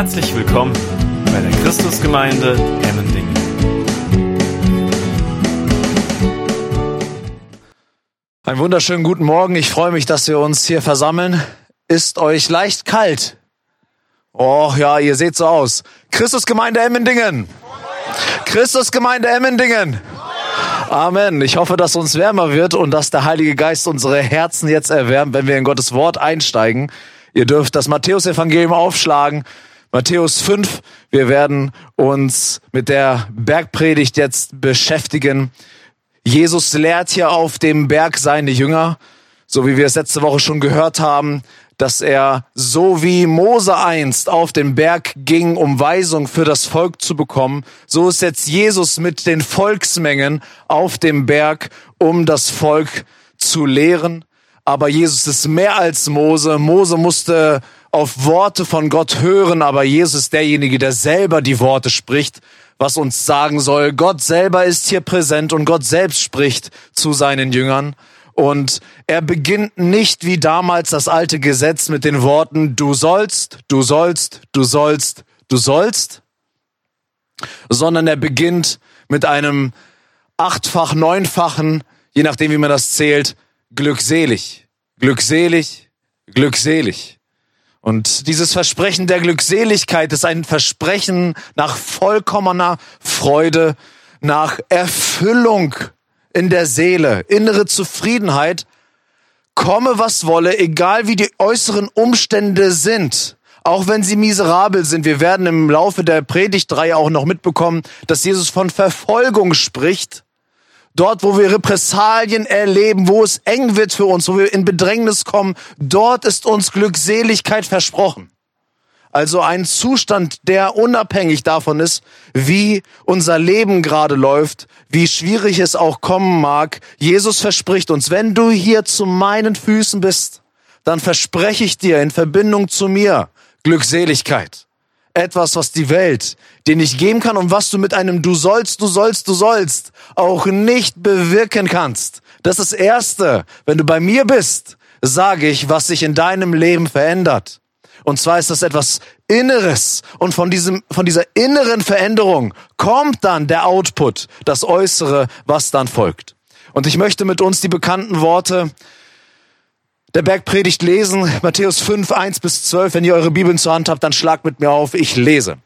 Herzlich willkommen bei der Christusgemeinde Emmendingen. Einen wunderschönen guten Morgen. Ich freue mich, dass wir uns hier versammeln. Ist euch leicht kalt? Oh ja, ihr seht so aus. Christusgemeinde Emmendingen. Christusgemeinde Emmendingen. Amen. Ich hoffe, dass uns wärmer wird und dass der Heilige Geist unsere Herzen jetzt erwärmt, wenn wir in Gottes Wort einsteigen. Ihr dürft das Matthäusevangelium aufschlagen. Matthäus 5. Wir werden uns mit der Bergpredigt jetzt beschäftigen. Jesus lehrt hier auf dem Berg seine Jünger, so wie wir es letzte Woche schon gehört haben, dass er so wie Mose einst auf den Berg ging, um Weisung für das Volk zu bekommen, so ist jetzt Jesus mit den Volksmengen auf dem Berg, um das Volk zu lehren. Aber Jesus ist mehr als Mose. Mose musste auf Worte von Gott hören, aber Jesus derjenige, der selber die Worte spricht, was uns sagen soll. Gott selber ist hier präsent und Gott selbst spricht zu seinen Jüngern. Und er beginnt nicht wie damals das alte Gesetz mit den Worten, du sollst, du sollst, du sollst, du sollst, sondern er beginnt mit einem achtfach, neunfachen, je nachdem wie man das zählt, glückselig, glückselig, glückselig. Und dieses Versprechen der Glückseligkeit ist ein Versprechen nach vollkommener Freude, nach Erfüllung in der Seele, innere Zufriedenheit, komme was wolle, egal wie die äußeren Umstände sind, auch wenn sie miserabel sind. Wir werden im Laufe der Predigtreihe auch noch mitbekommen, dass Jesus von Verfolgung spricht. Dort, wo wir Repressalien erleben, wo es eng wird für uns, wo wir in Bedrängnis kommen, dort ist uns Glückseligkeit versprochen. Also ein Zustand, der unabhängig davon ist, wie unser Leben gerade läuft, wie schwierig es auch kommen mag. Jesus verspricht uns, wenn du hier zu meinen Füßen bist, dann verspreche ich dir in Verbindung zu mir Glückseligkeit. Etwas, was die Welt dir nicht geben kann und was du mit einem Du sollst, du sollst, du sollst auch nicht bewirken kannst. Das ist das Erste. Wenn du bei mir bist, sage ich, was sich in deinem Leben verändert. Und zwar ist das etwas Inneres. Und von diesem, von dieser inneren Veränderung kommt dann der Output, das Äußere, was dann folgt. Und ich möchte mit uns die bekannten Worte der Bergpredigt lesen. Matthäus 5, 1 bis 12. Wenn ihr eure Bibeln zur Hand habt, dann schlagt mit mir auf. Ich lese.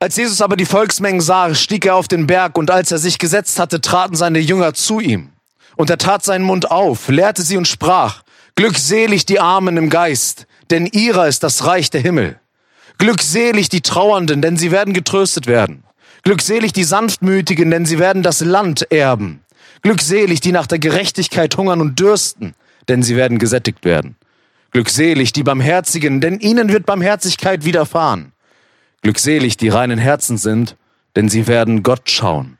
Als Jesus aber die Volksmengen sah, stieg er auf den Berg und als er sich gesetzt hatte, traten seine Jünger zu ihm. Und er tat seinen Mund auf, lehrte sie und sprach, Glückselig die Armen im Geist, denn ihrer ist das Reich der Himmel. Glückselig die Trauernden, denn sie werden getröstet werden. Glückselig die Sanftmütigen, denn sie werden das Land erben. Glückselig die nach der Gerechtigkeit hungern und dürsten, denn sie werden gesättigt werden. Glückselig die Barmherzigen, denn ihnen wird Barmherzigkeit widerfahren. Glückselig die reinen Herzen sind, denn sie werden Gott schauen.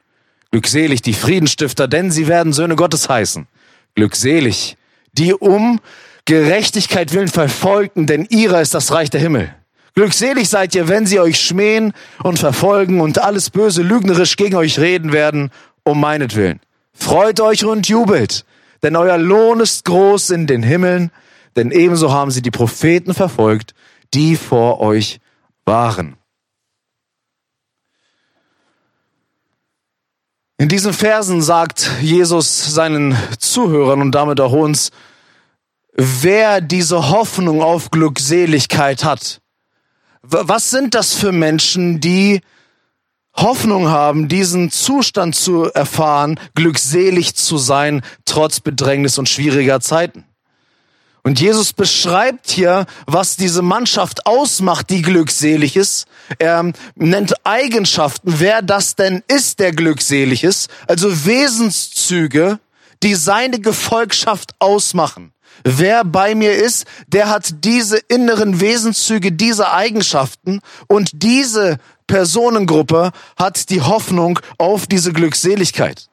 Glückselig die Friedenstifter, denn sie werden Söhne Gottes heißen. Glückselig die um Gerechtigkeit willen verfolgten, denn ihrer ist das Reich der Himmel. Glückselig seid ihr, wenn sie euch schmähen und verfolgen und alles Böse lügnerisch gegen euch reden werden, um meinetwillen. Freut euch und jubelt, denn euer Lohn ist groß in den Himmeln, denn ebenso haben sie die Propheten verfolgt, die vor euch waren. In diesen Versen sagt Jesus seinen Zuhörern und damit auch uns, wer diese Hoffnung auf Glückseligkeit hat. Was sind das für Menschen, die Hoffnung haben, diesen Zustand zu erfahren, glückselig zu sein, trotz Bedrängnis und schwieriger Zeiten? Und Jesus beschreibt hier, was diese Mannschaft ausmacht, die glückselig ist. Er nennt Eigenschaften, wer das denn ist, der glückselig ist. Also Wesenszüge, die seine Gefolgschaft ausmachen. Wer bei mir ist, der hat diese inneren Wesenszüge, diese Eigenschaften und diese Personengruppe hat die Hoffnung auf diese Glückseligkeit.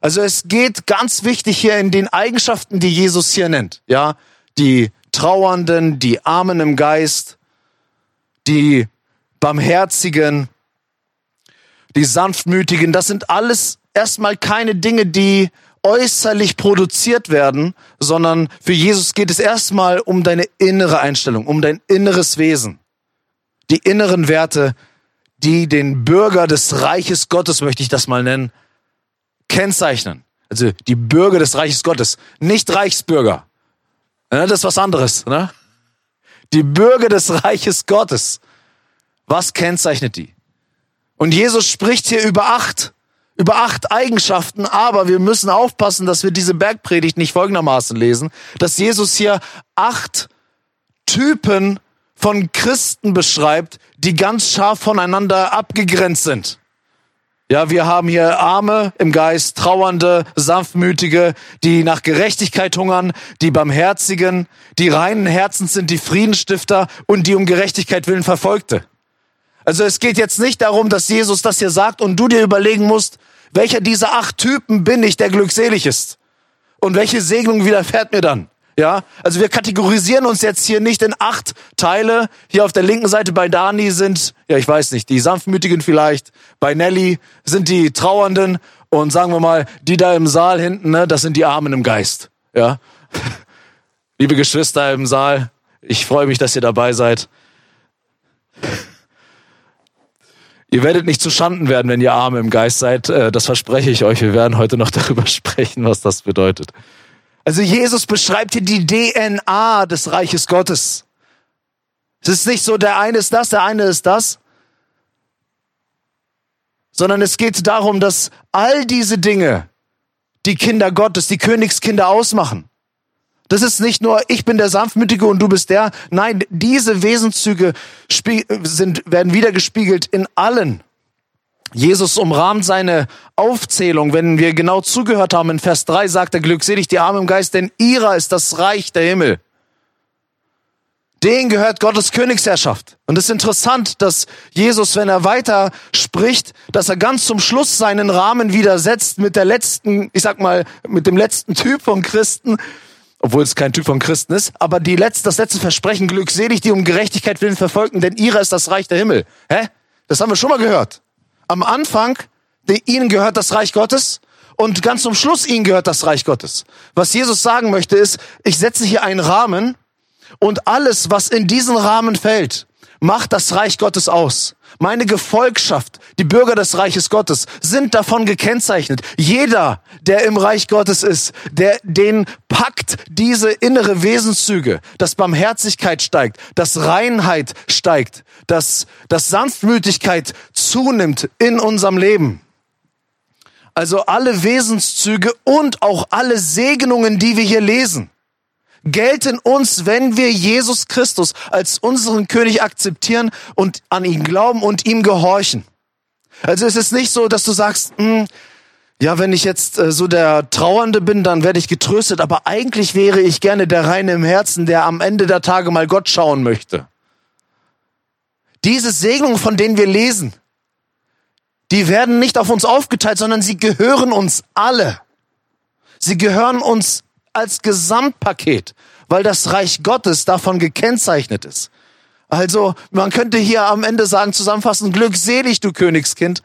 Also es geht ganz wichtig hier in den Eigenschaften, die Jesus hier nennt. Ja, die Trauernden, die Armen im Geist, die Barmherzigen, die Sanftmütigen. Das sind alles erstmal keine Dinge, die äußerlich produziert werden, sondern für Jesus geht es erstmal um deine innere Einstellung, um dein inneres Wesen. die inneren Werte, die den Bürger des Reiches Gottes, möchte ich das mal nennen, kennzeichnen. Also die Bürger des Reiches Gottes, nicht Reichsbürger. Ja, das ist was anderes. Ne? Die Bürger des Reiches Gottes. Was kennzeichnet die? Und Jesus spricht hier über acht, über acht Eigenschaften, aber wir müssen aufpassen, dass wir diese Bergpredigt nicht folgendermaßen lesen, dass Jesus hier acht Typen von Christen beschreibt, die ganz scharf voneinander abgegrenzt sind. Ja, wir haben hier Arme im Geist, Trauernde, Sanftmütige, die nach Gerechtigkeit hungern, die Barmherzigen, die reinen Herzens sind, die Friedensstifter und die um Gerechtigkeit willen Verfolgte. Also es geht jetzt nicht darum, dass Jesus das hier sagt und du dir überlegen musst, welcher dieser acht Typen bin ich, der glückselig ist? Und welche Segnung widerfährt mir dann? Ja, also wir kategorisieren uns jetzt hier nicht in acht Teile. Hier auf der linken Seite bei Dani sind, ja, ich weiß nicht, die Sanftmütigen vielleicht. Bei Nelly sind die Trauernden. Und sagen wir mal, die da im Saal hinten, ne, das sind die Armen im Geist. Ja. Liebe Geschwister im Saal, ich freue mich, dass ihr dabei seid. Ihr werdet nicht zu Schanden werden, wenn ihr Arme im Geist seid. Äh, das verspreche ich euch. Wir werden heute noch darüber sprechen, was das bedeutet. Also Jesus beschreibt hier die DNA des Reiches Gottes. Es ist nicht so, der eine ist das, der eine ist das, sondern es geht darum, dass all diese Dinge die Kinder Gottes, die Königskinder ausmachen. Das ist nicht nur, ich bin der Sanftmütige und du bist der. Nein, diese Wesenszüge sind, werden wiedergespiegelt in allen Jesus umrahmt seine Aufzählung, wenn wir genau zugehört haben. In Vers 3 sagt er, glückselig die Arme im Geist, denn ihrer ist das Reich der Himmel. Den gehört Gottes Königsherrschaft. Und es ist interessant, dass Jesus, wenn er weiter spricht, dass er ganz zum Schluss seinen Rahmen widersetzt mit der letzten, ich sag mal, mit dem letzten Typ von Christen, obwohl es kein Typ von Christen ist, aber die letzte, das letzte Versprechen, glückselig, die um Gerechtigkeit willen verfolgen, denn ihrer ist das Reich der Himmel. Hä? Das haben wir schon mal gehört am Anfang, ihnen gehört das Reich Gottes und ganz zum Schluss ihnen gehört das Reich Gottes. Was Jesus sagen möchte ist, ich setze hier einen Rahmen und alles, was in diesen Rahmen fällt, macht das Reich Gottes aus. Meine Gefolgschaft, die Bürger des Reiches Gottes, sind davon gekennzeichnet. Jeder, der im Reich Gottes ist, der den packt diese innere Wesenszüge, dass Barmherzigkeit steigt, dass Reinheit steigt, dass, dass Sanftmütigkeit zunimmt in unserem Leben. Also alle Wesenszüge und auch alle Segnungen, die wir hier lesen gelten uns, wenn wir Jesus Christus als unseren König akzeptieren und an ihn glauben und ihm gehorchen. Also es ist nicht so, dass du sagst, hm, ja, wenn ich jetzt äh, so der Trauernde bin, dann werde ich getröstet, aber eigentlich wäre ich gerne der Reine im Herzen, der am Ende der Tage mal Gott schauen möchte. Diese Segnungen, von denen wir lesen, die werden nicht auf uns aufgeteilt, sondern sie gehören uns alle. Sie gehören uns als Gesamtpaket, weil das Reich Gottes davon gekennzeichnet ist. Also, man könnte hier am Ende sagen, zusammenfassend, glückselig, du Königskind,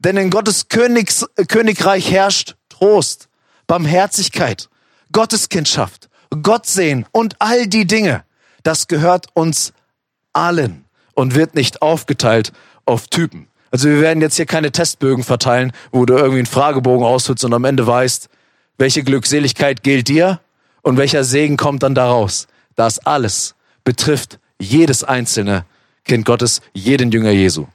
denn in Gottes Königs, Königreich herrscht Trost, Barmherzigkeit, Gotteskindschaft, Gott sehen und all die Dinge. Das gehört uns allen und wird nicht aufgeteilt auf Typen. Also wir werden jetzt hier keine Testbögen verteilen, wo du irgendwie einen Fragebogen ausfüllst und am Ende weißt, welche Glückseligkeit gilt dir und welcher Segen kommt dann daraus? Das alles betrifft jedes einzelne Kind Gottes, jeden Jünger Jesu.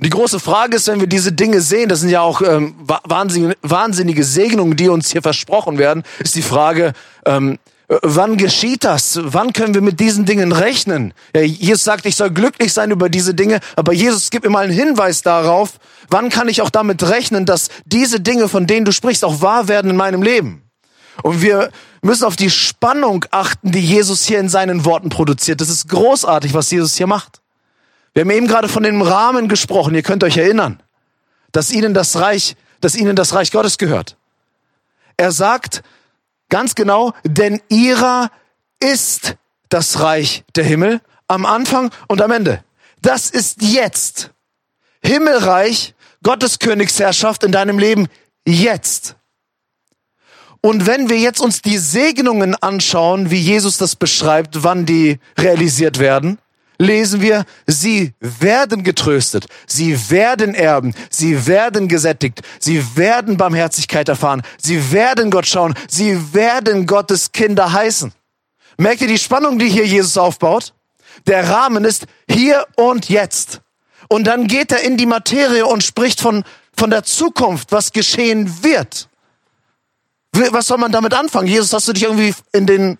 Und die große Frage ist, wenn wir diese Dinge sehen, das sind ja auch ähm, wahnsinnige, wahnsinnige Segnungen, die uns hier versprochen werden, ist die Frage, ähm, Wann geschieht das? Wann können wir mit diesen Dingen rechnen? Ja, Jesus sagt, ich soll glücklich sein über diese Dinge, aber Jesus gibt mir mal einen Hinweis darauf, wann kann ich auch damit rechnen, dass diese Dinge, von denen du sprichst, auch wahr werden in meinem Leben. Und wir müssen auf die Spannung achten, die Jesus hier in seinen Worten produziert. Das ist großartig, was Jesus hier macht. Wir haben eben gerade von dem Rahmen gesprochen. Ihr könnt euch erinnern, dass ihnen das Reich, dass ihnen das Reich Gottes gehört. Er sagt, Ganz genau, denn ihrer ist das Reich der Himmel am Anfang und am Ende. Das ist jetzt. Himmelreich, Gottes Königsherrschaft in deinem Leben jetzt. Und wenn wir jetzt uns die Segnungen anschauen, wie Jesus das beschreibt, wann die realisiert werden, lesen wir, sie werden getröstet, sie werden erben, sie werden gesättigt, sie werden Barmherzigkeit erfahren, sie werden Gott schauen, sie werden Gottes Kinder heißen. Merkt ihr die Spannung, die hier Jesus aufbaut? Der Rahmen ist hier und jetzt. Und dann geht er in die Materie und spricht von, von der Zukunft, was geschehen wird. Was soll man damit anfangen? Jesus, hast du dich irgendwie in den,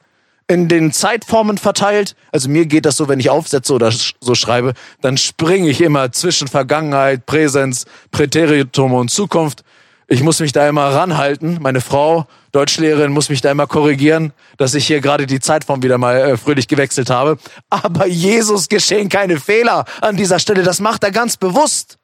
in den Zeitformen verteilt? Also mir geht das so, wenn ich aufsetze oder so schreibe, dann springe ich immer zwischen Vergangenheit, Präsenz, Präteritum und Zukunft. Ich muss mich da immer ranhalten. Meine Frau, Deutschlehrerin, muss mich da immer korrigieren, dass ich hier gerade die Zeitform wieder mal äh, fröhlich gewechselt habe. Aber Jesus geschehen keine Fehler an dieser Stelle. Das macht er ganz bewusst,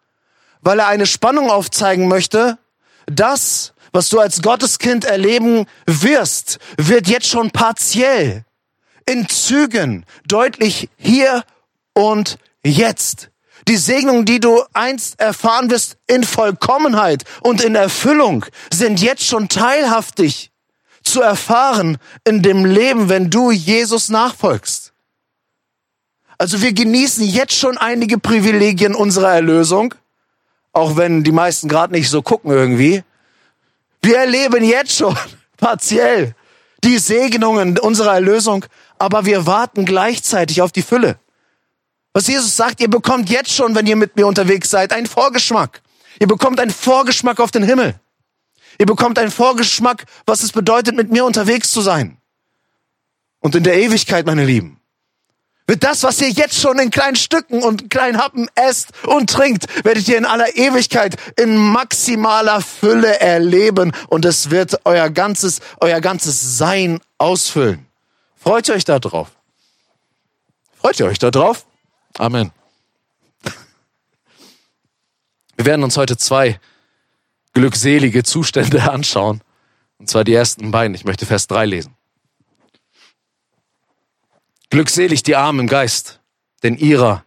weil er eine Spannung aufzeigen möchte, dass was du als Gotteskind erleben wirst, wird jetzt schon partiell, in Zügen, deutlich hier und jetzt. Die Segnungen, die du einst erfahren wirst in Vollkommenheit und in Erfüllung, sind jetzt schon teilhaftig zu erfahren in dem Leben, wenn du Jesus nachfolgst. Also wir genießen jetzt schon einige Privilegien unserer Erlösung, auch wenn die meisten gerade nicht so gucken irgendwie. Wir erleben jetzt schon partiell die Segnungen unserer Erlösung, aber wir warten gleichzeitig auf die Fülle. Was Jesus sagt, ihr bekommt jetzt schon, wenn ihr mit mir unterwegs seid, einen Vorgeschmack. Ihr bekommt einen Vorgeschmack auf den Himmel. Ihr bekommt einen Vorgeschmack, was es bedeutet, mit mir unterwegs zu sein. Und in der Ewigkeit, meine Lieben wird das, was ihr jetzt schon in kleinen Stücken und kleinen Happen esst und trinkt, werdet ihr in aller Ewigkeit in maximaler Fülle erleben und es wird euer ganzes, euer ganzes Sein ausfüllen. Freut ihr euch da drauf? Freut ihr euch da drauf? Amen. Wir werden uns heute zwei glückselige Zustände anschauen. Und zwar die ersten beiden. Ich möchte Vers drei lesen. Glückselig die Armen im Geist, denn ihrer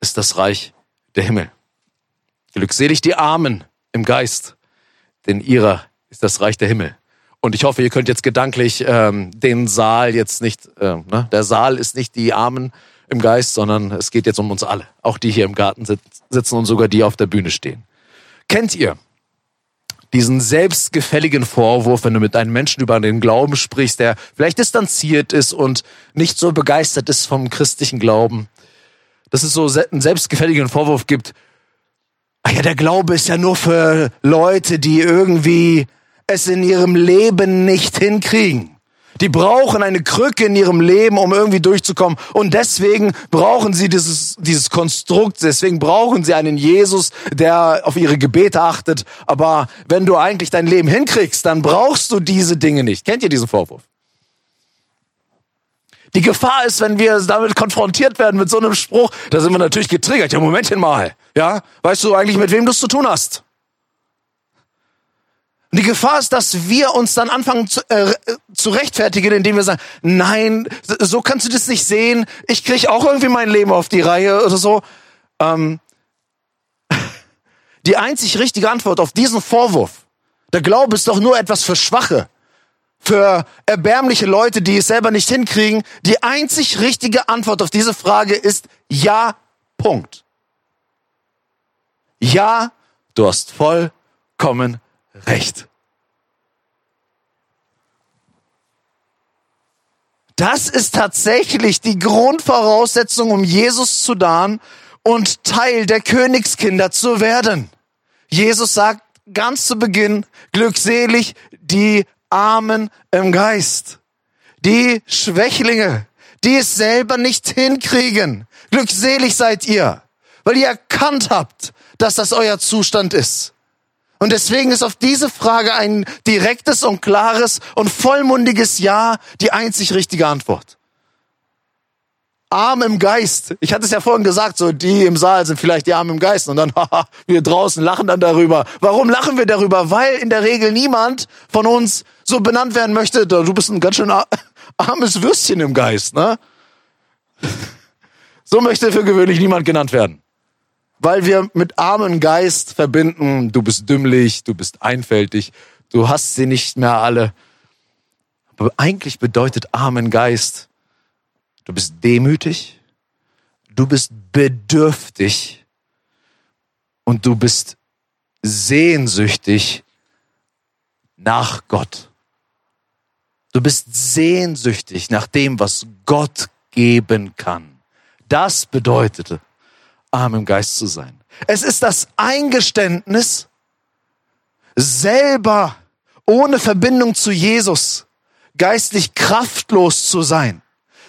ist das Reich der Himmel. Glückselig die Armen im Geist, denn ihrer ist das Reich der Himmel. Und ich hoffe, ihr könnt jetzt gedanklich ähm, den Saal jetzt nicht, äh, ne? der Saal ist nicht die Armen im Geist, sondern es geht jetzt um uns alle. Auch die hier im Garten sitzen und sogar die auf der Bühne stehen. Kennt ihr diesen selbstgefälligen Vorwurf, wenn du mit einem Menschen über den Glauben sprichst, der vielleicht distanziert ist und nicht so begeistert ist vom christlichen Glauben, dass es so einen selbstgefälligen Vorwurf gibt, ach ja, der Glaube ist ja nur für Leute, die irgendwie es in ihrem Leben nicht hinkriegen. Die brauchen eine Krücke in ihrem Leben, um irgendwie durchzukommen. Und deswegen brauchen sie dieses, dieses Konstrukt. Deswegen brauchen sie einen Jesus, der auf ihre Gebete achtet. Aber wenn du eigentlich dein Leben hinkriegst, dann brauchst du diese Dinge nicht. Kennt ihr diesen Vorwurf? Die Gefahr ist, wenn wir damit konfrontiert werden mit so einem Spruch, da sind wir natürlich getriggert. Ja, Momentchen mal. Ja, weißt du eigentlich, mit wem du es zu tun hast? Und die Gefahr ist, dass wir uns dann anfangen zu, äh, zu rechtfertigen, indem wir sagen, nein, so kannst du das nicht sehen. Ich krieg auch irgendwie mein Leben auf die Reihe oder so. Ähm, die einzig richtige Antwort auf diesen Vorwurf, der Glaube ist doch nur etwas für Schwache, für erbärmliche Leute, die es selber nicht hinkriegen. Die einzig richtige Antwort auf diese Frage ist ja, Punkt. Ja, du hast vollkommen Recht. Das ist tatsächlich die Grundvoraussetzung, um Jesus zu dahen und Teil der Königskinder zu werden. Jesus sagt ganz zu Beginn, glückselig die Armen im Geist, die Schwächlinge, die es selber nicht hinkriegen. Glückselig seid ihr, weil ihr erkannt habt, dass das euer Zustand ist. Und deswegen ist auf diese Frage ein direktes und klares und vollmundiges Ja die einzig richtige Antwort. Arm im Geist. Ich hatte es ja vorhin gesagt, so die im Saal sind vielleicht die Armen im Geist und dann haha, wir draußen lachen dann darüber. Warum lachen wir darüber? Weil in der Regel niemand von uns so benannt werden möchte, du bist ein ganz schön armes Würstchen im Geist, ne? So möchte für gewöhnlich niemand genannt werden weil wir mit armen Geist verbinden, du bist dümmlich, du bist einfältig, du hast sie nicht mehr alle. Aber eigentlich bedeutet armen Geist, du bist demütig, du bist bedürftig und du bist sehnsüchtig nach Gott. Du bist sehnsüchtig nach dem, was Gott geben kann. Das bedeutete, arm im Geist zu sein. Es ist das Eingeständnis, selber ohne Verbindung zu Jesus geistlich kraftlos zu sein,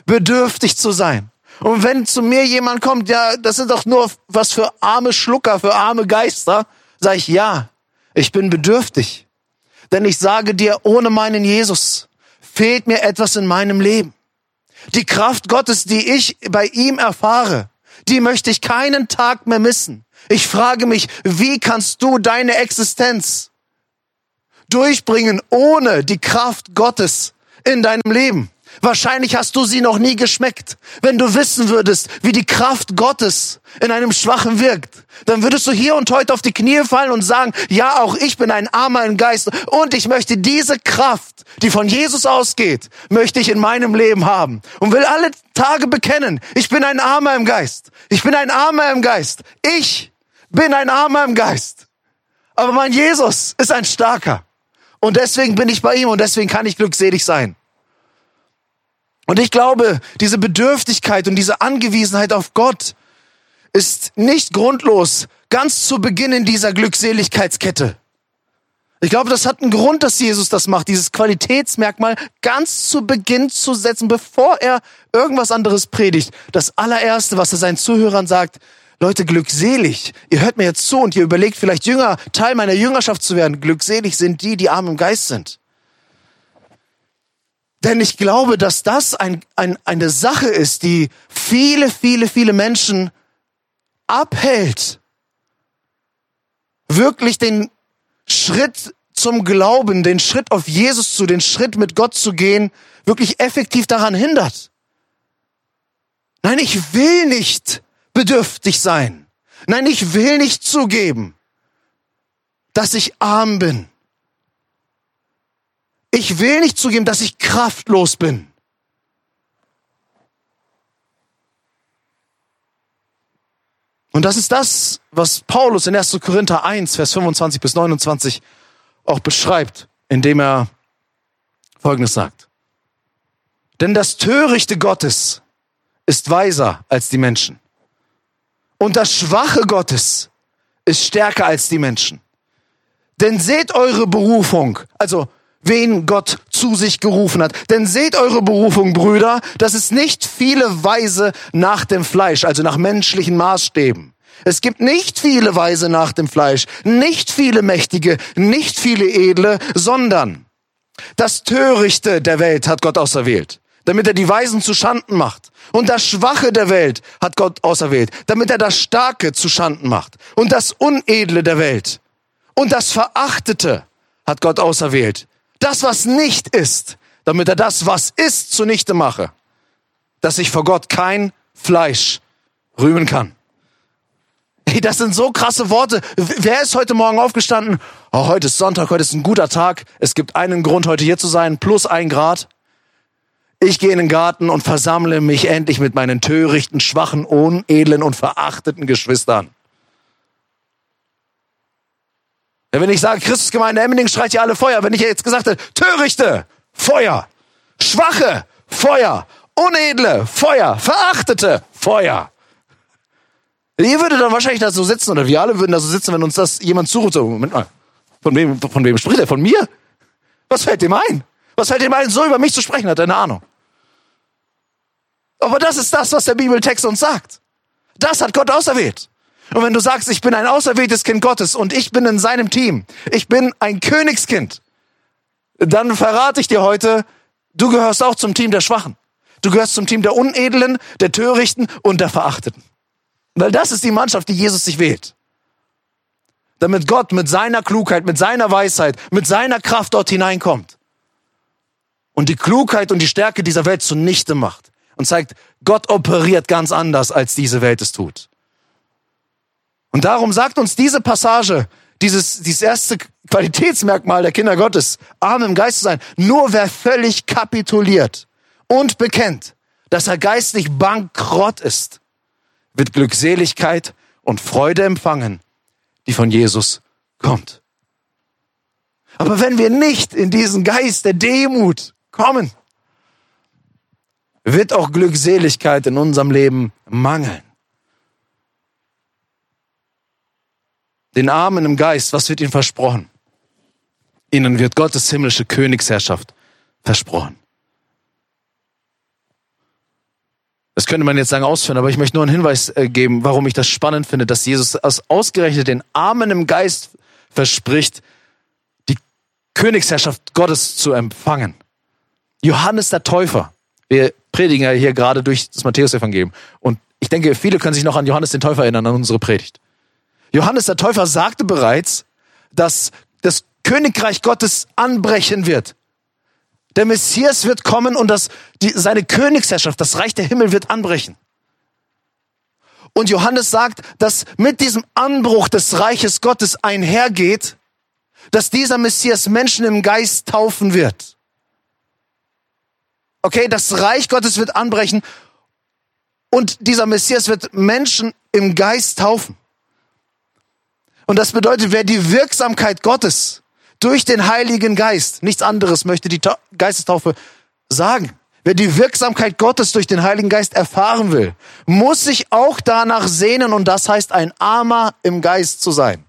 bedürftig zu sein. Und wenn zu mir jemand kommt, ja, das sind doch nur was für arme Schlucker, für arme Geister, sage ich ja, ich bin bedürftig. Denn ich sage dir, ohne meinen Jesus fehlt mir etwas in meinem Leben. Die Kraft Gottes, die ich bei ihm erfahre, die möchte ich keinen Tag mehr missen. Ich frage mich, wie kannst du deine Existenz durchbringen ohne die Kraft Gottes in deinem Leben? Wahrscheinlich hast du sie noch nie geschmeckt. Wenn du wissen würdest, wie die Kraft Gottes in einem Schwachen wirkt, dann würdest du hier und heute auf die Knie fallen und sagen, ja, auch ich bin ein Armer im Geist und ich möchte diese Kraft, die von Jesus ausgeht, möchte ich in meinem Leben haben und will alle Tage bekennen, ich bin ein Armer im Geist. Ich bin ein Armer im Geist. Ich bin ein Armer im Geist. Aber mein Jesus ist ein Starker. Und deswegen bin ich bei ihm und deswegen kann ich glückselig sein. Und ich glaube, diese Bedürftigkeit und diese Angewiesenheit auf Gott ist nicht grundlos ganz zu Beginn in dieser Glückseligkeitskette. Ich glaube, das hat einen Grund, dass Jesus das macht, dieses Qualitätsmerkmal ganz zu Beginn zu setzen, bevor er irgendwas anderes predigt. Das allererste, was er seinen Zuhörern sagt, Leute, glückselig, ihr hört mir jetzt zu und ihr überlegt vielleicht Jünger, Teil meiner Jüngerschaft zu werden. Glückselig sind die, die arm im Geist sind. Denn ich glaube, dass das ein, ein, eine Sache ist, die viele, viele, viele Menschen abhält, wirklich den Schritt zum Glauben, den Schritt auf Jesus zu, den Schritt mit Gott zu gehen, wirklich effektiv daran hindert. Nein, ich will nicht bedürftig sein. Nein, ich will nicht zugeben, dass ich arm bin. Ich will nicht zugeben, dass ich kraftlos bin. Und das ist das, was Paulus in 1. Korinther 1, Vers 25 bis 29 auch beschreibt, indem er Folgendes sagt. Denn das Törichte Gottes ist weiser als die Menschen. Und das Schwache Gottes ist stärker als die Menschen. Denn seht eure Berufung, also wen Gott zu sich gerufen hat. Denn seht eure Berufung, Brüder, dass es nicht viele Weise nach dem Fleisch, also nach menschlichen Maßstäben. Es gibt nicht viele Weise nach dem Fleisch, nicht viele Mächtige, nicht viele Edle, sondern das Törichte der Welt hat Gott auserwählt, damit er die Weisen zu Schanden macht. Und das Schwache der Welt hat Gott auserwählt, damit er das Starke zu Schanden macht. Und das Unedle der Welt und das Verachtete hat Gott auserwählt, das, was nicht ist, damit er das, was ist, zunichte mache, dass ich vor Gott kein Fleisch rühmen kann. Hey, das sind so krasse Worte. Wer ist heute Morgen aufgestanden? Oh, heute ist Sonntag, heute ist ein guter Tag. Es gibt einen Grund, heute hier zu sein, plus ein Grad. Ich gehe in den Garten und versammle mich endlich mit meinen törichten, schwachen, unedlen und verachteten Geschwistern. Ja, wenn ich sage, Christusgemeinde Emmending, schreit ihr alle Feuer. Wenn ich jetzt gesagt hätte, Törichte, Feuer, Schwache, Feuer, Unedle, Feuer, Verachtete, Feuer. Ihr würdet dann wahrscheinlich da so sitzen, oder wir alle würden da so sitzen, wenn uns das jemand zuruft. So, Moment mal, von wem, von wem spricht er? Von mir? Was fällt dem ein? Was fällt dem ein, so über mich zu sprechen? Hat er eine Ahnung. Aber das ist das, was der Bibeltext uns sagt. Das hat Gott auserwählt. Und wenn du sagst, ich bin ein auserwähltes Kind Gottes und ich bin in seinem Team, ich bin ein Königskind, dann verrate ich dir heute, du gehörst auch zum Team der Schwachen. Du gehörst zum Team der Unedlen, der Törichten und der Verachteten. Weil das ist die Mannschaft, die Jesus sich wählt. Damit Gott mit seiner Klugheit, mit seiner Weisheit, mit seiner Kraft dort hineinkommt. Und die Klugheit und die Stärke dieser Welt zunichte macht. Und zeigt, Gott operiert ganz anders, als diese Welt es tut. Und darum sagt uns diese Passage, dieses, dieses erste Qualitätsmerkmal der Kinder Gottes, arm im Geist zu sein. Nur wer völlig kapituliert und bekennt, dass er geistlich bankrott ist, wird Glückseligkeit und Freude empfangen, die von Jesus kommt. Aber wenn wir nicht in diesen Geist der Demut kommen, wird auch Glückseligkeit in unserem Leben mangeln. Den Armen im Geist, was wird ihnen versprochen? Ihnen wird Gottes himmlische Königsherrschaft versprochen. Das könnte man jetzt sagen ausführen, aber ich möchte nur einen Hinweis äh, geben, warum ich das spannend finde, dass Jesus ausgerechnet den Armen im Geist verspricht, die Königsherrschaft Gottes zu empfangen. Johannes der Täufer. Wir predigen ja hier gerade durch das Matthäus-Evangelium. Und ich denke, viele können sich noch an Johannes den Täufer erinnern, an unsere Predigt. Johannes der Täufer sagte bereits, dass das Königreich Gottes anbrechen wird. Der Messias wird kommen und das, die, seine Königsherrschaft, das Reich der Himmel wird anbrechen. Und Johannes sagt, dass mit diesem Anbruch des Reiches Gottes einhergeht, dass dieser Messias Menschen im Geist taufen wird. Okay, das Reich Gottes wird anbrechen und dieser Messias wird Menschen im Geist taufen. Und das bedeutet, wer die Wirksamkeit Gottes durch den Heiligen Geist. Nichts anderes möchte die Geistestaufe sagen. Wer die Wirksamkeit Gottes durch den Heiligen Geist erfahren will, muss sich auch danach sehnen und das heißt ein Armer im Geist zu sein.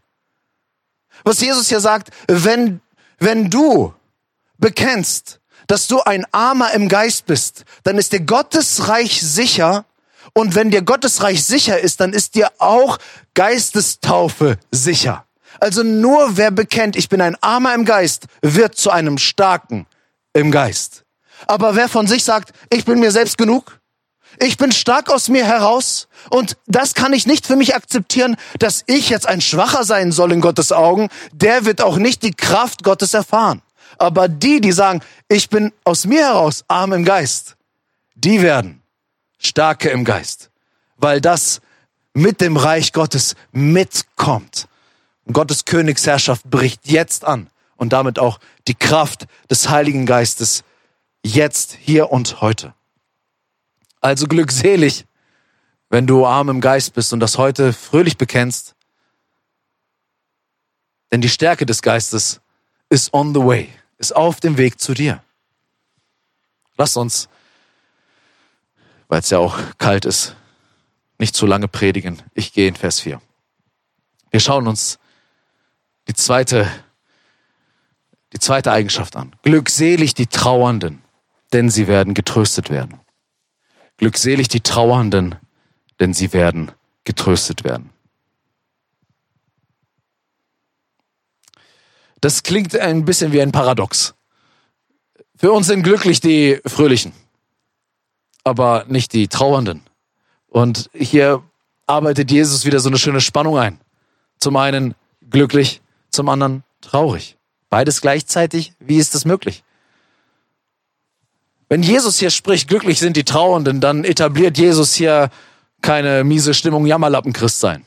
Was Jesus hier sagt, wenn, wenn du bekennst, dass du ein Armer im Geist bist, dann ist dir Gottesreich sicher und wenn dir Gottesreich sicher ist, dann ist dir auch Geistestaufe sicher. Also nur wer bekennt, ich bin ein Armer im Geist, wird zu einem Starken im Geist. Aber wer von sich sagt, ich bin mir selbst genug, ich bin stark aus mir heraus und das kann ich nicht für mich akzeptieren, dass ich jetzt ein Schwacher sein soll in Gottes Augen, der wird auch nicht die Kraft Gottes erfahren. Aber die, die sagen, ich bin aus mir heraus arm im Geist, die werden Starke im Geist, weil das mit dem Reich Gottes mitkommt. Gottes Königsherrschaft bricht jetzt an und damit auch die Kraft des Heiligen Geistes jetzt, hier und heute. Also glückselig, wenn du arm im Geist bist und das heute fröhlich bekennst, denn die Stärke des Geistes ist on the way, ist auf dem Weg zu dir. Lass uns, weil es ja auch kalt ist, nicht zu lange predigen. Ich gehe in Vers 4. Wir schauen uns die zweite, die zweite Eigenschaft an. Glückselig die Trauernden, denn sie werden getröstet werden. Glückselig die Trauernden, denn sie werden getröstet werden. Das klingt ein bisschen wie ein Paradox. Für uns sind glücklich die Fröhlichen, aber nicht die Trauernden. Und hier arbeitet Jesus wieder so eine schöne Spannung ein. Zum einen glücklich, zum anderen traurig. Beides gleichzeitig, wie ist das möglich? Wenn Jesus hier spricht, glücklich sind die Trauernden, dann etabliert Jesus hier keine miese Stimmung, Jammerlappen-Christ sein.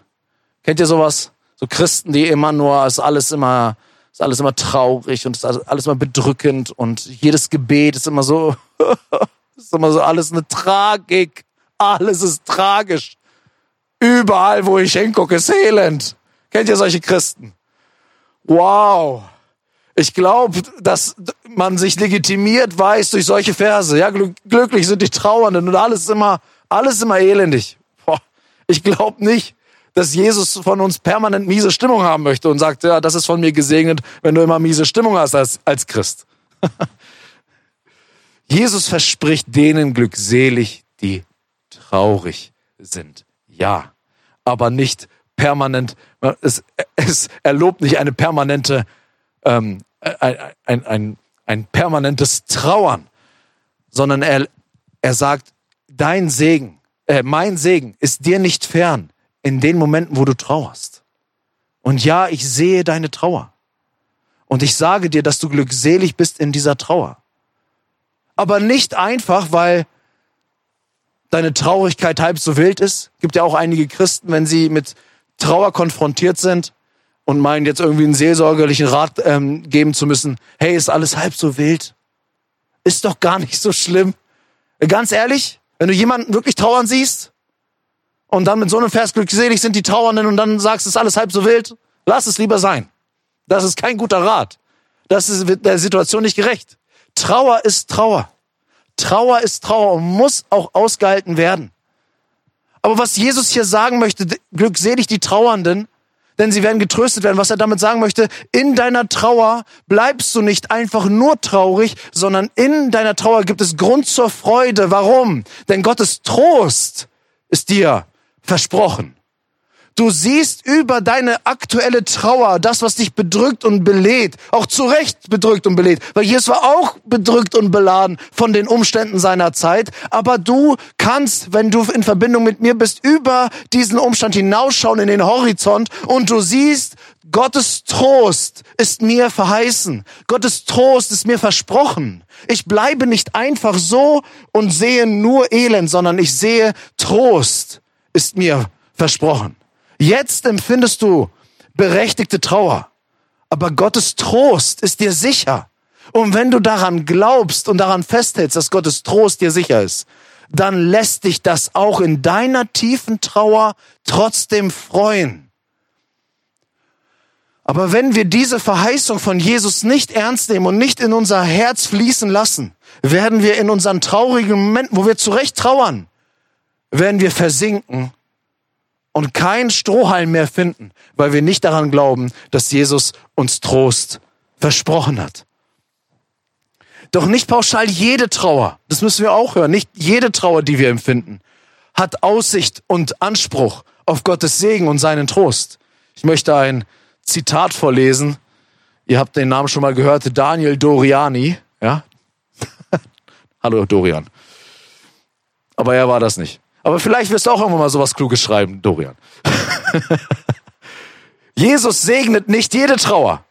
Kennt ihr sowas? So Christen, die immer nur, ist alles immer, ist alles immer traurig und ist alles immer bedrückend und jedes Gebet ist immer so, ist immer so alles eine Tragik. Alles ist tragisch. Überall, wo ich hingucke, ist Elend. Kennt ihr solche Christen? Wow. Ich glaube, dass man sich legitimiert weiß durch solche Verse. Ja, glücklich sind die Trauernden und alles immer, alles immer elendig. Boah. Ich glaube nicht, dass Jesus von uns permanent miese Stimmung haben möchte und sagt, ja, das ist von mir gesegnet, wenn du immer miese Stimmung hast als, als Christ. Jesus verspricht denen glückselig, die traurig sind. Ja, aber nicht permanent, es, es erlobt nicht eine permanente, ähm, ein, ein, ein, ein permanentes Trauern, sondern er, er sagt, dein Segen, äh, mein Segen ist dir nicht fern in den Momenten, wo du trauerst. Und ja, ich sehe deine Trauer. Und ich sage dir, dass du glückselig bist in dieser Trauer. Aber nicht einfach, weil deine Traurigkeit halb so wild ist. Gibt ja auch einige Christen, wenn sie mit Trauer konfrontiert sind, und meinen jetzt irgendwie einen seelsorgerlichen Rat ähm, geben zu müssen. Hey, ist alles halb so wild? Ist doch gar nicht so schlimm. Ganz ehrlich, wenn du jemanden wirklich trauern siehst und dann mit so einem Vers glückselig sind die Trauernden und dann sagst, ist alles halb so wild, lass es lieber sein. Das ist kein guter Rat. Das ist der Situation nicht gerecht. Trauer ist Trauer. Trauer ist Trauer und muss auch ausgehalten werden. Aber was Jesus hier sagen möchte, glückselig die Trauernden, denn sie werden getröstet werden. Was er damit sagen möchte, in deiner Trauer bleibst du nicht einfach nur traurig, sondern in deiner Trauer gibt es Grund zur Freude. Warum? Denn Gottes Trost ist dir versprochen. Du siehst über deine aktuelle Trauer, das, was dich bedrückt und belädt, auch zu Recht bedrückt und belädt, weil Jesus war auch bedrückt und beladen von den Umständen seiner Zeit. Aber du kannst, wenn du in Verbindung mit mir bist, über diesen Umstand hinausschauen in den Horizont und du siehst, Gottes Trost ist mir verheißen. Gottes Trost ist mir versprochen. Ich bleibe nicht einfach so und sehe nur Elend, sondern ich sehe Trost ist mir versprochen. Jetzt empfindest du berechtigte Trauer, aber Gottes Trost ist dir sicher. Und wenn du daran glaubst und daran festhältst, dass Gottes Trost dir sicher ist, dann lässt dich das auch in deiner tiefen Trauer trotzdem freuen. Aber wenn wir diese Verheißung von Jesus nicht ernst nehmen und nicht in unser Herz fließen lassen, werden wir in unseren traurigen Momenten, wo wir zurecht trauern, werden wir versinken und kein Strohhalm mehr finden, weil wir nicht daran glauben, dass Jesus uns Trost versprochen hat. Doch nicht pauschal jede Trauer, das müssen wir auch hören, nicht jede Trauer, die wir empfinden, hat Aussicht und Anspruch auf Gottes Segen und seinen Trost. Ich möchte ein Zitat vorlesen. Ihr habt den Namen schon mal gehört, Daniel Doriani, ja? Hallo Dorian. Aber er war das nicht. Aber vielleicht wirst du auch irgendwann mal sowas Kluges schreiben, Dorian. Jesus segnet nicht jede Trauer.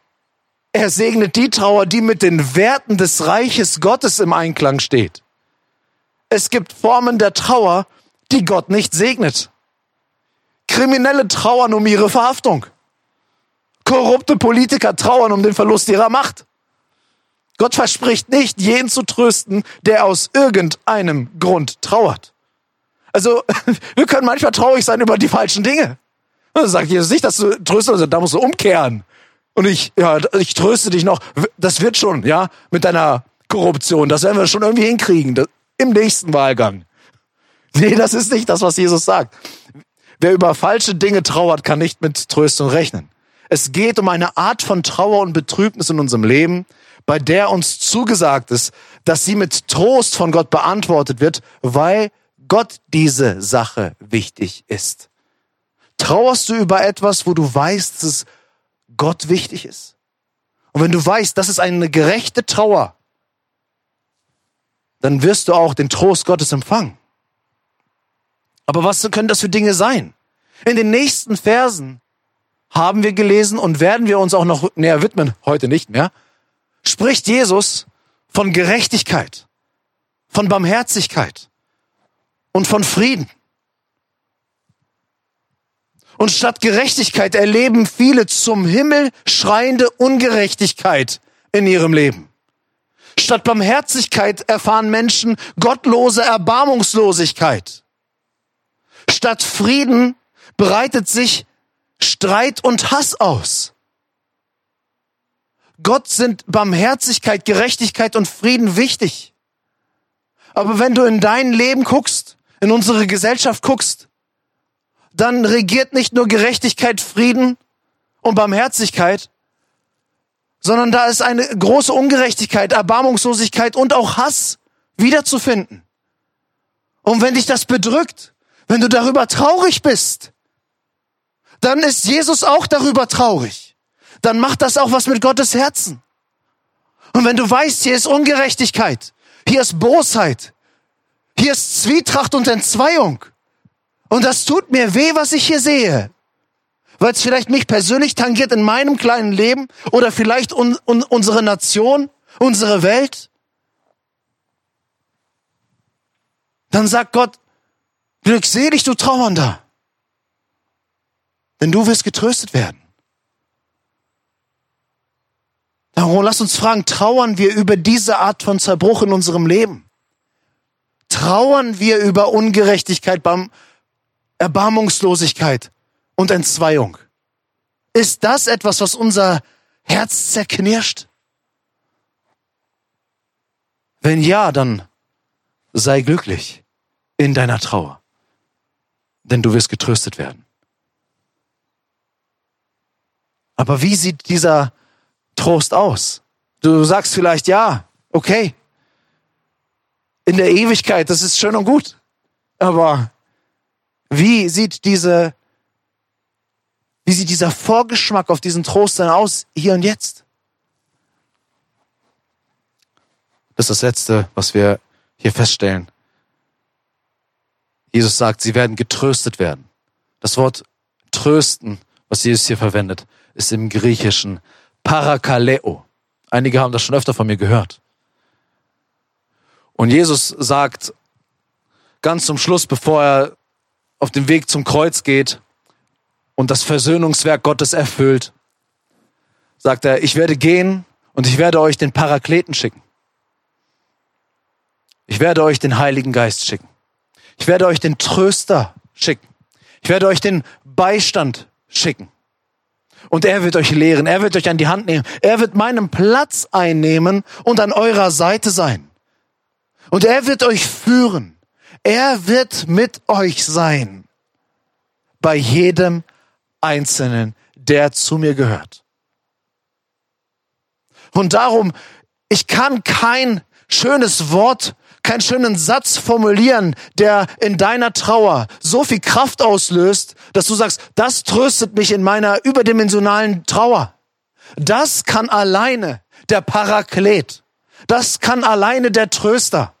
Er segnet die Trauer, die mit den Werten des Reiches Gottes im Einklang steht. Es gibt Formen der Trauer, die Gott nicht segnet. Kriminelle trauern um ihre Verhaftung. Korrupte Politiker trauern um den Verlust ihrer Macht. Gott verspricht nicht, jeden zu trösten, der aus irgendeinem Grund trauert. Also, wir können manchmal traurig sein über die falschen Dinge. Das sagt Jesus nicht, dass du tröstest, da musst du umkehren. Und ich, ja, ich tröste dich noch. Das wird schon, ja, mit deiner Korruption. Das werden wir schon irgendwie hinkriegen. Das, Im nächsten Wahlgang. Nee, das ist nicht das, was Jesus sagt. Wer über falsche Dinge trauert, kann nicht mit Tröstung rechnen. Es geht um eine Art von Trauer und Betrübnis in unserem Leben, bei der uns zugesagt ist, dass sie mit Trost von Gott beantwortet wird, weil Gott diese Sache wichtig ist? Trauerst du über etwas, wo du weißt, dass Gott wichtig ist? Und wenn du weißt, das ist eine gerechte Trauer, dann wirst du auch den Trost Gottes empfangen. Aber was können das für Dinge sein? In den nächsten Versen haben wir gelesen und werden wir uns auch noch näher widmen, heute nicht mehr, spricht Jesus von Gerechtigkeit, von Barmherzigkeit, und von Frieden. Und statt Gerechtigkeit erleben viele zum Himmel schreiende Ungerechtigkeit in ihrem Leben. Statt Barmherzigkeit erfahren Menschen gottlose Erbarmungslosigkeit. Statt Frieden breitet sich Streit und Hass aus. Gott sind Barmherzigkeit, Gerechtigkeit und Frieden wichtig. Aber wenn du in dein Leben guckst, in unsere Gesellschaft guckst, dann regiert nicht nur Gerechtigkeit, Frieden und Barmherzigkeit, sondern da ist eine große Ungerechtigkeit, Erbarmungslosigkeit und auch Hass wiederzufinden. Und wenn dich das bedrückt, wenn du darüber traurig bist, dann ist Jesus auch darüber traurig. Dann macht das auch was mit Gottes Herzen. Und wenn du weißt, hier ist Ungerechtigkeit, hier ist Bosheit, hier ist Zwietracht und Entzweiung. Und das tut mir weh, was ich hier sehe. Weil es vielleicht mich persönlich tangiert in meinem kleinen Leben oder vielleicht un un unsere Nation, unsere Welt. Dann sagt Gott, glückselig du Trauernder. Denn du wirst getröstet werden. Darum lass uns fragen, trauern wir über diese Art von Zerbruch in unserem Leben? Trauern wir über Ungerechtigkeit, Erbarmungslosigkeit und Entzweiung? Ist das etwas, was unser Herz zerknirscht? Wenn ja, dann sei glücklich in deiner Trauer, denn du wirst getröstet werden. Aber wie sieht dieser Trost aus? Du sagst vielleicht, ja, okay, in der Ewigkeit, das ist schön und gut. Aber wie sieht diese, wie sieht dieser Vorgeschmack auf diesen Trost dann aus, hier und jetzt? Das ist das Letzte, was wir hier feststellen. Jesus sagt, sie werden getröstet werden. Das Wort trösten, was Jesus hier verwendet, ist im Griechischen Parakaleo. Einige haben das schon öfter von mir gehört. Und Jesus sagt ganz zum Schluss, bevor er auf den Weg zum Kreuz geht und das Versöhnungswerk Gottes erfüllt, sagt er, ich werde gehen und ich werde euch den Parakleten schicken. Ich werde euch den Heiligen Geist schicken. Ich werde euch den Tröster schicken. Ich werde euch den Beistand schicken. Und er wird euch lehren, er wird euch an die Hand nehmen, er wird meinen Platz einnehmen und an eurer Seite sein. Und er wird euch führen. Er wird mit euch sein. Bei jedem Einzelnen, der zu mir gehört. Und darum, ich kann kein schönes Wort keinen schönen Satz formulieren, der in deiner Trauer so viel Kraft auslöst, dass du sagst, das tröstet mich in meiner überdimensionalen Trauer. Das kann alleine der Paraklet. Das kann alleine der Tröster.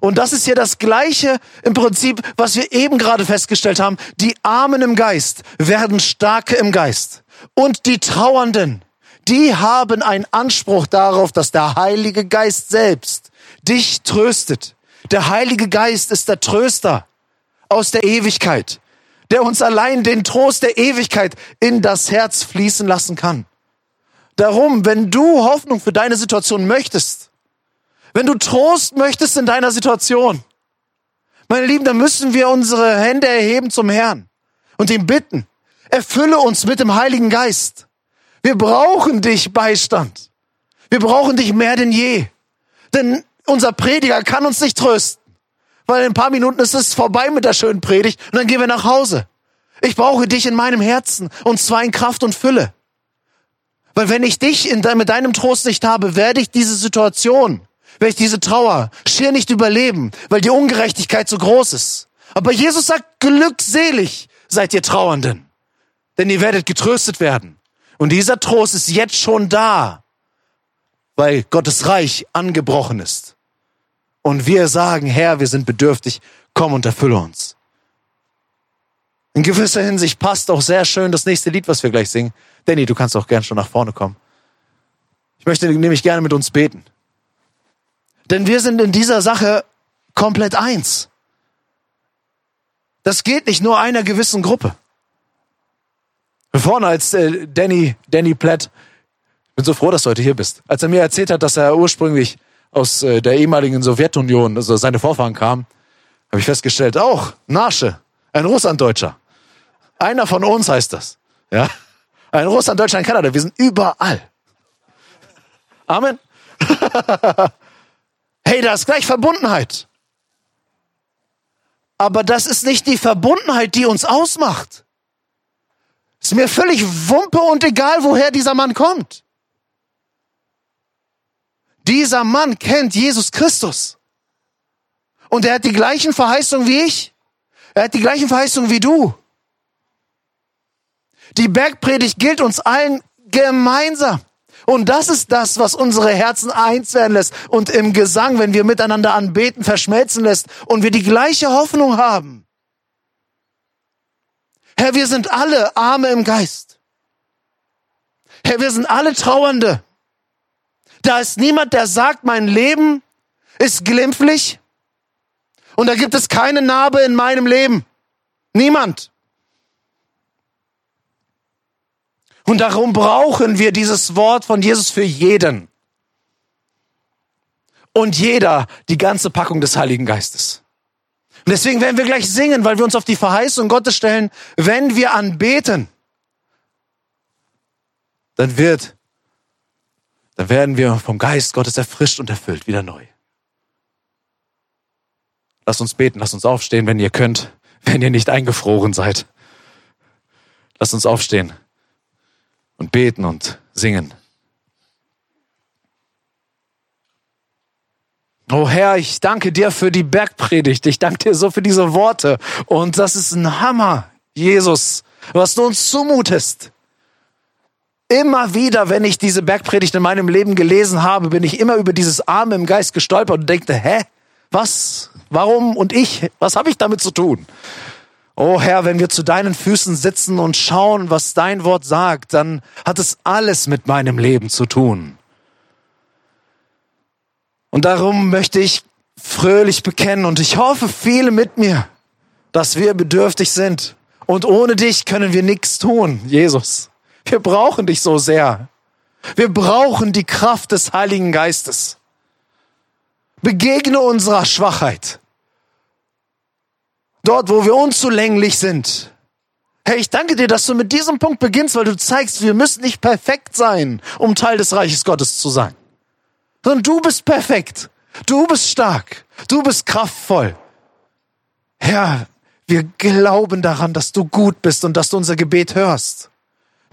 Und das ist hier das Gleiche im Prinzip, was wir eben gerade festgestellt haben. Die Armen im Geist werden starke im Geist. Und die Trauernden, die haben einen Anspruch darauf, dass der Heilige Geist selbst dich tröstet. Der Heilige Geist ist der Tröster aus der Ewigkeit, der uns allein den Trost der Ewigkeit in das Herz fließen lassen kann. Darum, wenn du Hoffnung für deine Situation möchtest, wenn du Trost möchtest in deiner Situation, meine Lieben, dann müssen wir unsere Hände erheben zum Herrn und ihm bitten, erfülle uns mit dem Heiligen Geist. Wir brauchen dich, Beistand. Wir brauchen dich mehr denn je. Denn unser Prediger kann uns nicht trösten. Weil in ein paar Minuten ist es vorbei mit der schönen Predigt und dann gehen wir nach Hause. Ich brauche dich in meinem Herzen und zwar in Kraft und Fülle. Weil wenn ich dich in, mit deinem Trost nicht habe, werde ich diese Situation, werde ich diese Trauer schier nicht überleben, weil die Ungerechtigkeit so groß ist. Aber Jesus sagt, glückselig seid ihr Trauernden, denn ihr werdet getröstet werden. Und dieser Trost ist jetzt schon da, weil Gottes Reich angebrochen ist und wir sagen, Herr, wir sind bedürftig, komm und erfülle uns. In gewisser Hinsicht passt auch sehr schön das nächste Lied, was wir gleich singen. Danny, du kannst auch gern schon nach vorne kommen. Ich möchte nämlich gerne mit uns beten. Denn wir sind in dieser Sache komplett eins. Das geht nicht nur einer gewissen Gruppe. Vorne als äh, Danny, Danny Platt, ich bin so froh, dass du heute hier bist. Als er mir erzählt hat, dass er ursprünglich aus äh, der ehemaligen Sowjetunion, also seine Vorfahren kamen, habe ich festgestellt, auch Nasche, ein Russlanddeutscher. Einer von uns heißt das. Ja? Ein Russlanddeutscher in Kanada. Wir sind überall. Amen. hey, da ist gleich Verbundenheit. Aber das ist nicht die Verbundenheit, die uns ausmacht. Ist mir völlig Wumpe und egal, woher dieser Mann kommt. Dieser Mann kennt Jesus Christus. Und er hat die gleichen Verheißungen wie ich. Er hat die gleichen Verheißungen wie du. Die Bergpredigt gilt uns allen gemeinsam. Und das ist das, was unsere Herzen eins werden lässt und im Gesang, wenn wir miteinander anbeten, verschmelzen lässt und wir die gleiche Hoffnung haben. Herr, wir sind alle Arme im Geist. Herr, wir sind alle Trauernde. Da ist niemand, der sagt, mein Leben ist glimpflich und da gibt es keine Narbe in meinem Leben. Niemand. Und darum brauchen wir dieses Wort von Jesus für jeden. Und jeder die ganze Packung des Heiligen Geistes. Und deswegen werden wir gleich singen, weil wir uns auf die Verheißung Gottes stellen, wenn wir anbeten. Dann wird, dann werden wir vom Geist Gottes erfrischt und erfüllt, wieder neu. Lasst uns beten, lasst uns aufstehen, wenn ihr könnt, wenn ihr nicht eingefroren seid. Lasst uns aufstehen und beten und singen. Oh Herr, ich danke dir für die Bergpredigt. Ich danke dir so für diese Worte. Und das ist ein Hammer, Jesus, was du uns zumutest. Immer wieder, wenn ich diese Bergpredigt in meinem Leben gelesen habe, bin ich immer über dieses Arme im Geist gestolpert und denkte, hä? Was? Warum? Und ich? Was habe ich damit zu tun? Oh Herr, wenn wir zu deinen Füßen sitzen und schauen, was dein Wort sagt, dann hat es alles mit meinem Leben zu tun. Und darum möchte ich fröhlich bekennen und ich hoffe viele mit mir, dass wir bedürftig sind. Und ohne dich können wir nichts tun, Jesus. Wir brauchen dich so sehr. Wir brauchen die Kraft des Heiligen Geistes. Begegne unserer Schwachheit. Dort, wo wir unzulänglich sind. Hey, ich danke dir, dass du mit diesem Punkt beginnst, weil du zeigst, wir müssen nicht perfekt sein, um Teil des Reiches Gottes zu sein. Sondern du bist perfekt. Du bist stark. Du bist kraftvoll. Herr, wir glauben daran, dass du gut bist und dass du unser Gebet hörst.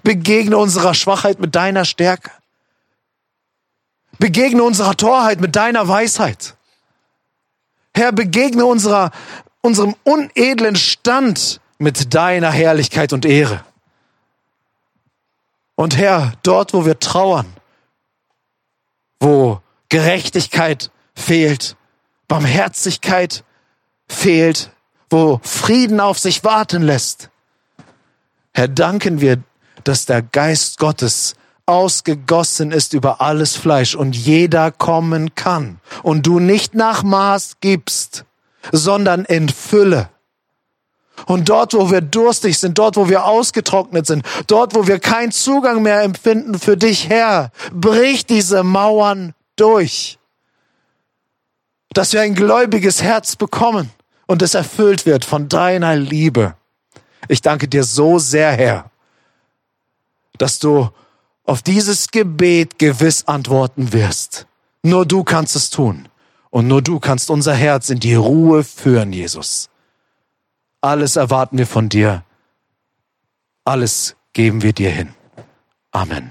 Begegne unserer Schwachheit mit deiner Stärke. Begegne unserer Torheit mit deiner Weisheit. Herr, begegne unserer unserem unedlen Stand mit deiner Herrlichkeit und Ehre. Und Herr, dort, wo wir trauern, wo Gerechtigkeit fehlt, Barmherzigkeit fehlt, wo Frieden auf sich warten lässt, Herr, danken wir, dass der Geist Gottes ausgegossen ist über alles Fleisch und jeder kommen kann und du nicht nach Maß gibst, sondern in Fülle. Und dort, wo wir durstig sind, dort, wo wir ausgetrocknet sind, dort, wo wir keinen Zugang mehr empfinden für dich, Herr, brich diese Mauern durch. Dass wir ein gläubiges Herz bekommen und es erfüllt wird von deiner Liebe. Ich danke dir so sehr, Herr, dass du auf dieses Gebet gewiss antworten wirst. Nur du kannst es tun. Und nur du kannst unser Herz in die Ruhe führen, Jesus. Alles erwarten wir von dir. Alles geben wir dir hin. Amen.